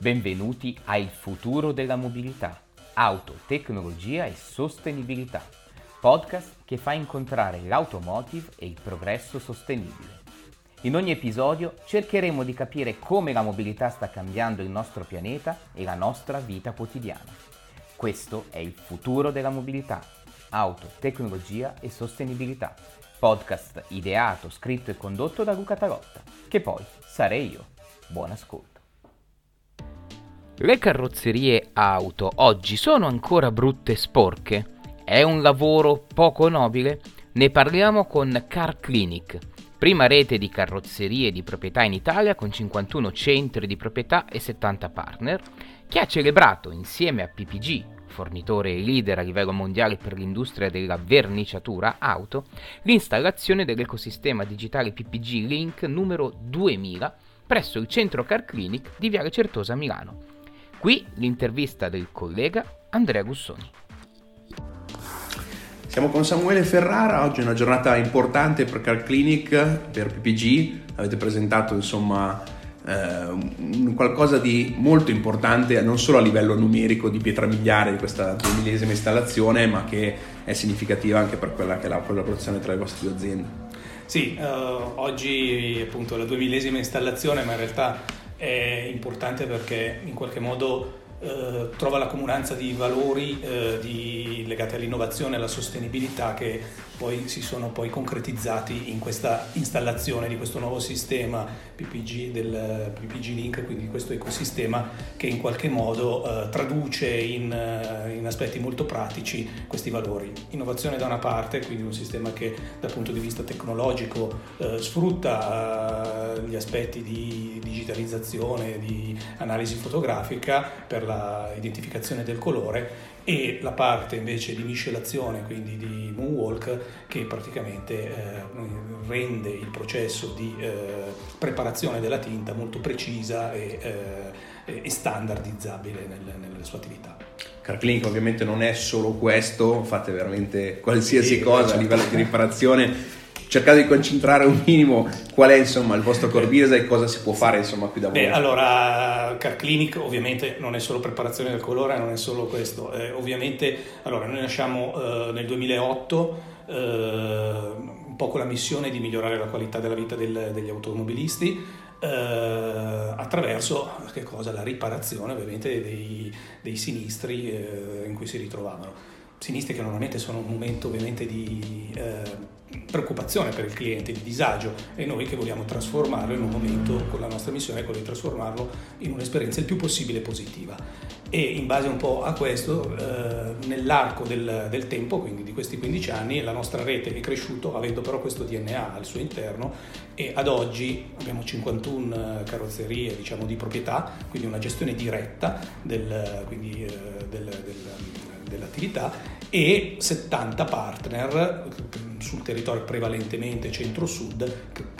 Benvenuti a Il futuro della mobilità, auto, tecnologia e sostenibilità, podcast che fa incontrare l'automotive e il progresso sostenibile. In ogni episodio cercheremo di capire come la mobilità sta cambiando il nostro pianeta e la nostra vita quotidiana. Questo è il futuro della mobilità, auto, tecnologia e sostenibilità. Podcast ideato, scritto e condotto da Luca Tarotta, che poi sarei io. Buon ascolto. Le carrozzerie auto oggi sono ancora brutte e sporche? È un lavoro poco nobile? Ne parliamo con Car Clinic, prima rete di carrozzerie di proprietà in Italia con 51 centri di proprietà e 70 partner, che ha celebrato insieme a PPG, fornitore leader a livello mondiale per l'industria della verniciatura auto, l'installazione dell'ecosistema digitale PPG Link numero 2000 presso il centro Car Clinic di Viale Certosa a Milano. Qui l'intervista del collega Andrea Gussoni. Siamo con Samuele Ferrara, oggi è una giornata importante per Car Clinic, per PPG, avete presentato insomma eh, qualcosa di molto importante non solo a livello numerico di pietra miliare di questa duemilesima installazione ma che è significativa anche per quella che è la collaborazione tra le vostre due aziende. Sì, uh, oggi appunto la duemilesima installazione ma in realtà è importante perché in qualche modo eh, trova la comunanza di valori eh, di, legati all'innovazione e alla sostenibilità che poi si sono poi concretizzati in questa installazione di questo nuovo sistema PPG del PPG Link, quindi di questo ecosistema che in qualche modo eh, traduce in, eh, in, aspetti molto pratici questi valori. Innovazione da una parte, quindi un sistema che dal punto di vista tecnologico eh, sfrutta eh, gli aspetti di digitalizzazione, di analisi fotografica per la identificazione del colore e la parte invece di miscelazione, quindi di moonwalk, che praticamente eh, rende il processo di eh, preparazione della tinta molto precisa e, eh, e standardizzabile nel, nella sua attività. CarClinic ovviamente non è solo questo, fate veramente qualsiasi sì, cosa a certo. livello di riparazione cercate di concentrare un minimo qual è insomma il vostro core business e cosa si può fare insomma qui da voi. Beh, allora Car Clinic ovviamente non è solo preparazione del colore, non è solo questo, eh, ovviamente allora noi nasciamo eh, nel 2008 eh, un po' con la missione di migliorare la qualità della vita del, degli automobilisti eh, attraverso la riparazione ovviamente dei, dei sinistri eh, in cui si ritrovavano sinistri che normalmente sono un momento ovviamente di eh, preoccupazione per il cliente, di disagio e noi che vogliamo trasformarlo in un momento con la nostra missione è quella di trasformarlo in un'esperienza il più possibile positiva. E in base un po' a questo eh, nell'arco del, del, tempo, quindi di questi 15 anni, la nostra rete è cresciuta avendo però questo DNA al suo interno e ad oggi abbiamo 51 carrozzerie diciamo, di proprietà, quindi una gestione diretta del, quindi, eh, del, del dell'attività e 70 partner sul territorio prevalentemente centro-sud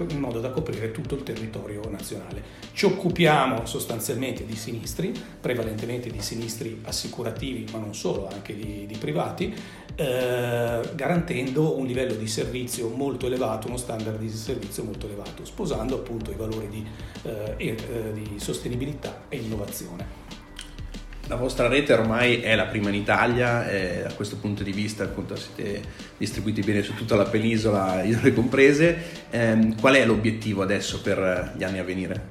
in modo da coprire tutto il territorio nazionale. Ci occupiamo sostanzialmente di sinistri, prevalentemente di sinistri assicurativi ma non solo, anche di, di privati, eh, garantendo un livello di servizio molto elevato, uno standard di servizio molto elevato, sposando appunto i valori di, eh, eh, di sostenibilità e innovazione. La vostra rete ormai è la prima in Italia, e da questo punto di vista appunto siete distribuiti bene su tutta la penisola, isole comprese. Eh, qual è l'obiettivo adesso per gli anni a venire?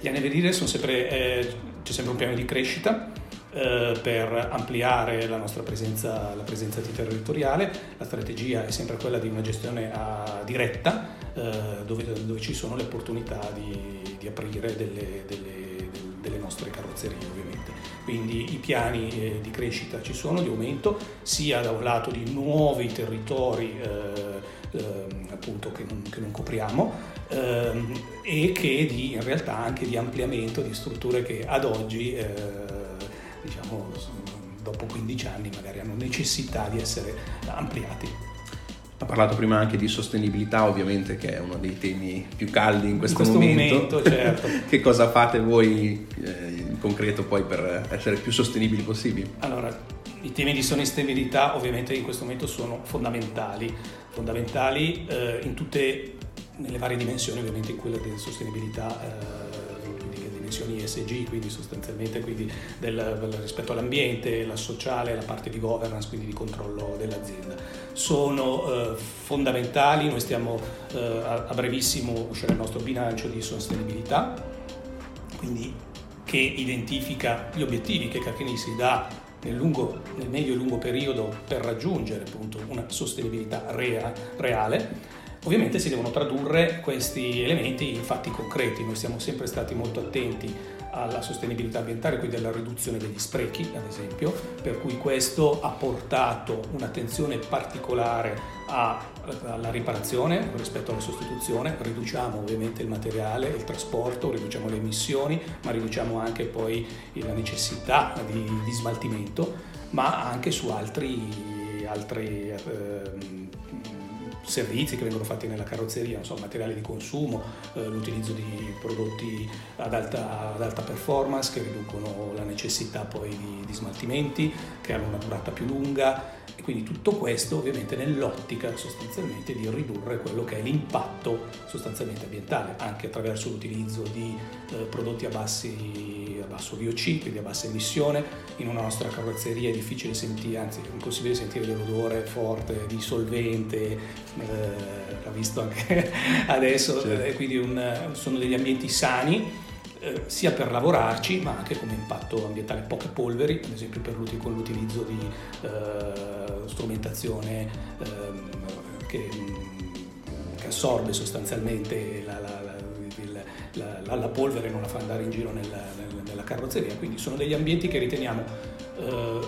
Gli anni a venire sempre, eh, c'è sempre un piano di crescita eh, per ampliare la nostra presenza, la presenza territoriale. La strategia è sempre quella di una gestione a, diretta eh, dove, dove, ci sono le opportunità di, di aprire delle, delle, delle nostre carrozzerie ovviamente quindi i piani eh, di crescita ci sono, di aumento, sia da un lato di nuovi territori eh, eh, appunto che non, che non copriamo ehm, e che di, in realtà anche di ampliamento di strutture che ad oggi eh, diciamo dopo 15 anni magari hanno necessità di essere ampliati. Ha parlato prima anche di sostenibilità, ovviamente, che è uno dei temi più caldi in questo, in questo momento. momento certo. che cosa fate voi eh, in concreto poi per essere più sostenibili possibili? Allora, i temi di sostenibilità ovviamente in questo momento sono fondamentali, fondamentali eh, in tutte, nelle varie dimensioni, ovviamente in quella della sostenibilità, eh, dimensioni ESG, quindi sostanzialmente quindi del, rispetto all'ambiente, la sociale, la parte di governance, quindi di controllo dell'azienda. Sono eh, fondamentali, noi stiamo eh, a, brevissimo uscire il nostro bilancio di sostenibilità, quindi che identifica gli obiettivi che Carchini si dà nel, lungo, nel, medio e lungo periodo per raggiungere appunto una sostenibilità rea, reale. Ovviamente si devono tradurre questi elementi in fatti concreti, noi siamo sempre stati molto attenti alla sostenibilità ambientale, quindi alla riduzione degli sprechi, ad esempio, per cui questo ha portato un'attenzione particolare alla riparazione rispetto alla sostituzione, riduciamo ovviamente il materiale, il trasporto, riduciamo le emissioni, ma riduciamo anche poi la necessità di, di smaltimento, ma anche su altri, altri eh, servizi che vengono fatti nella carrozzeria, so, materiali di consumo, eh, l'utilizzo di prodotti ad alta, ad alta, performance che riducono la necessità poi di, di smaltimenti, che hanno una durata più lunga. E quindi tutto questo ovviamente nell'ottica sostanzialmente di ridurre quello che è l'impatto sostanzialmente ambientale, anche attraverso l'utilizzo di eh, prodotti a, bassi, basso VOC, quindi a bassa emissione. In una nostra carrozzeria è difficile sentire, anzi è impossibile sentire dell'odore forte di solvente, eh, l'ha visto anche adesso, certo. quindi un, sono degli ambienti sani eh, sia per lavorarci ma anche come impatto ambientale, poche polveri, ad esempio per con l'utilizzo di eh, strumentazione ehm, che, che, assorbe sostanzialmente la, la, la, la, polvere non la fa andare in giro nella, nella, carrozzeria, quindi sono degli ambienti che riteniamo eh,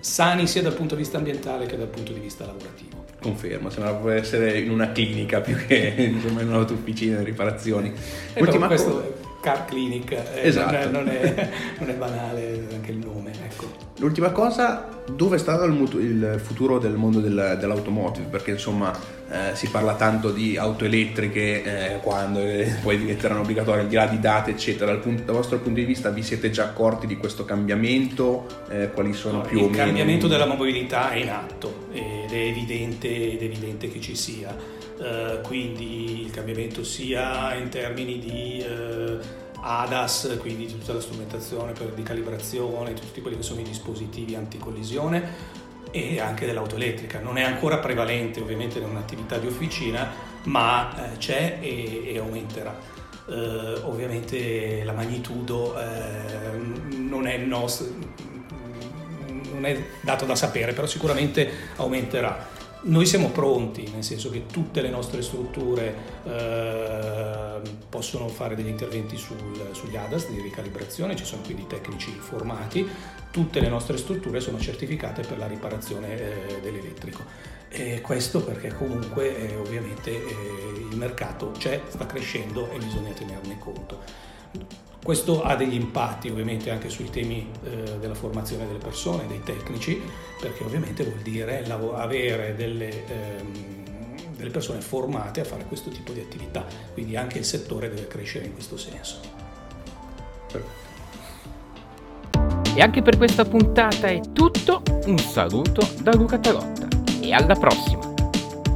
sani sia dal punto di vista ambientale che dal punto di vista lavorativo. Confermo, sembra proprio essere in una clinica più che insomma, in un'autofficina di riparazioni. Eh Ultima questo cosa car clinic, eh, esatto. non, è, non, è, banale anche il nome. Ecco. L'ultima cosa, dove è stato il, mutu- il futuro del mondo del, dell'automotive? Perché insomma eh, si parla tanto di auto elettriche eh, quando eh, poi diventeranno obbligatorie, al di là di date eccetera. Dal, punto, dal, vostro punto di vista vi siete già accorti di questo cambiamento? Eh, quali sono no, più o meno? Il cambiamento della mobilità è in atto ed è evidente, ed è evidente che ci sia eh, quindi il cambiamento sia in termini di eh, ADAS, quindi tutta la strumentazione per, di calibrazione, tutti quelli che sono i dispositivi anticollisione e anche dell'auto elettrica. Non è ancora prevalente ovviamente in un'attività di officina, ma eh, c'è e, e aumenterà. Uh, ovviamente la magnitudo uh, non, è nostro, non è dato da sapere, però sicuramente aumenterà. Noi siamo pronti, nel senso che tutte le nostre strutture eh, possono fare degli interventi sul, sugli ADAS di ricalibrazione, ci sono quindi tecnici formati, tutte le nostre strutture sono certificate per la riparazione eh, dell'elettrico. E questo perché comunque eh, ovviamente eh, il mercato c'è, sta crescendo e bisogna tenerne conto. Questo ha degli impatti ovviamente anche sui temi eh, della formazione delle persone, dei tecnici, perché ovviamente vuol dire avere delle, ehm, delle persone formate a fare questo tipo di attività, quindi anche il settore deve crescere in questo senso. E anche per questa puntata è tutto, un saluto da Luca Tarotta e alla prossima!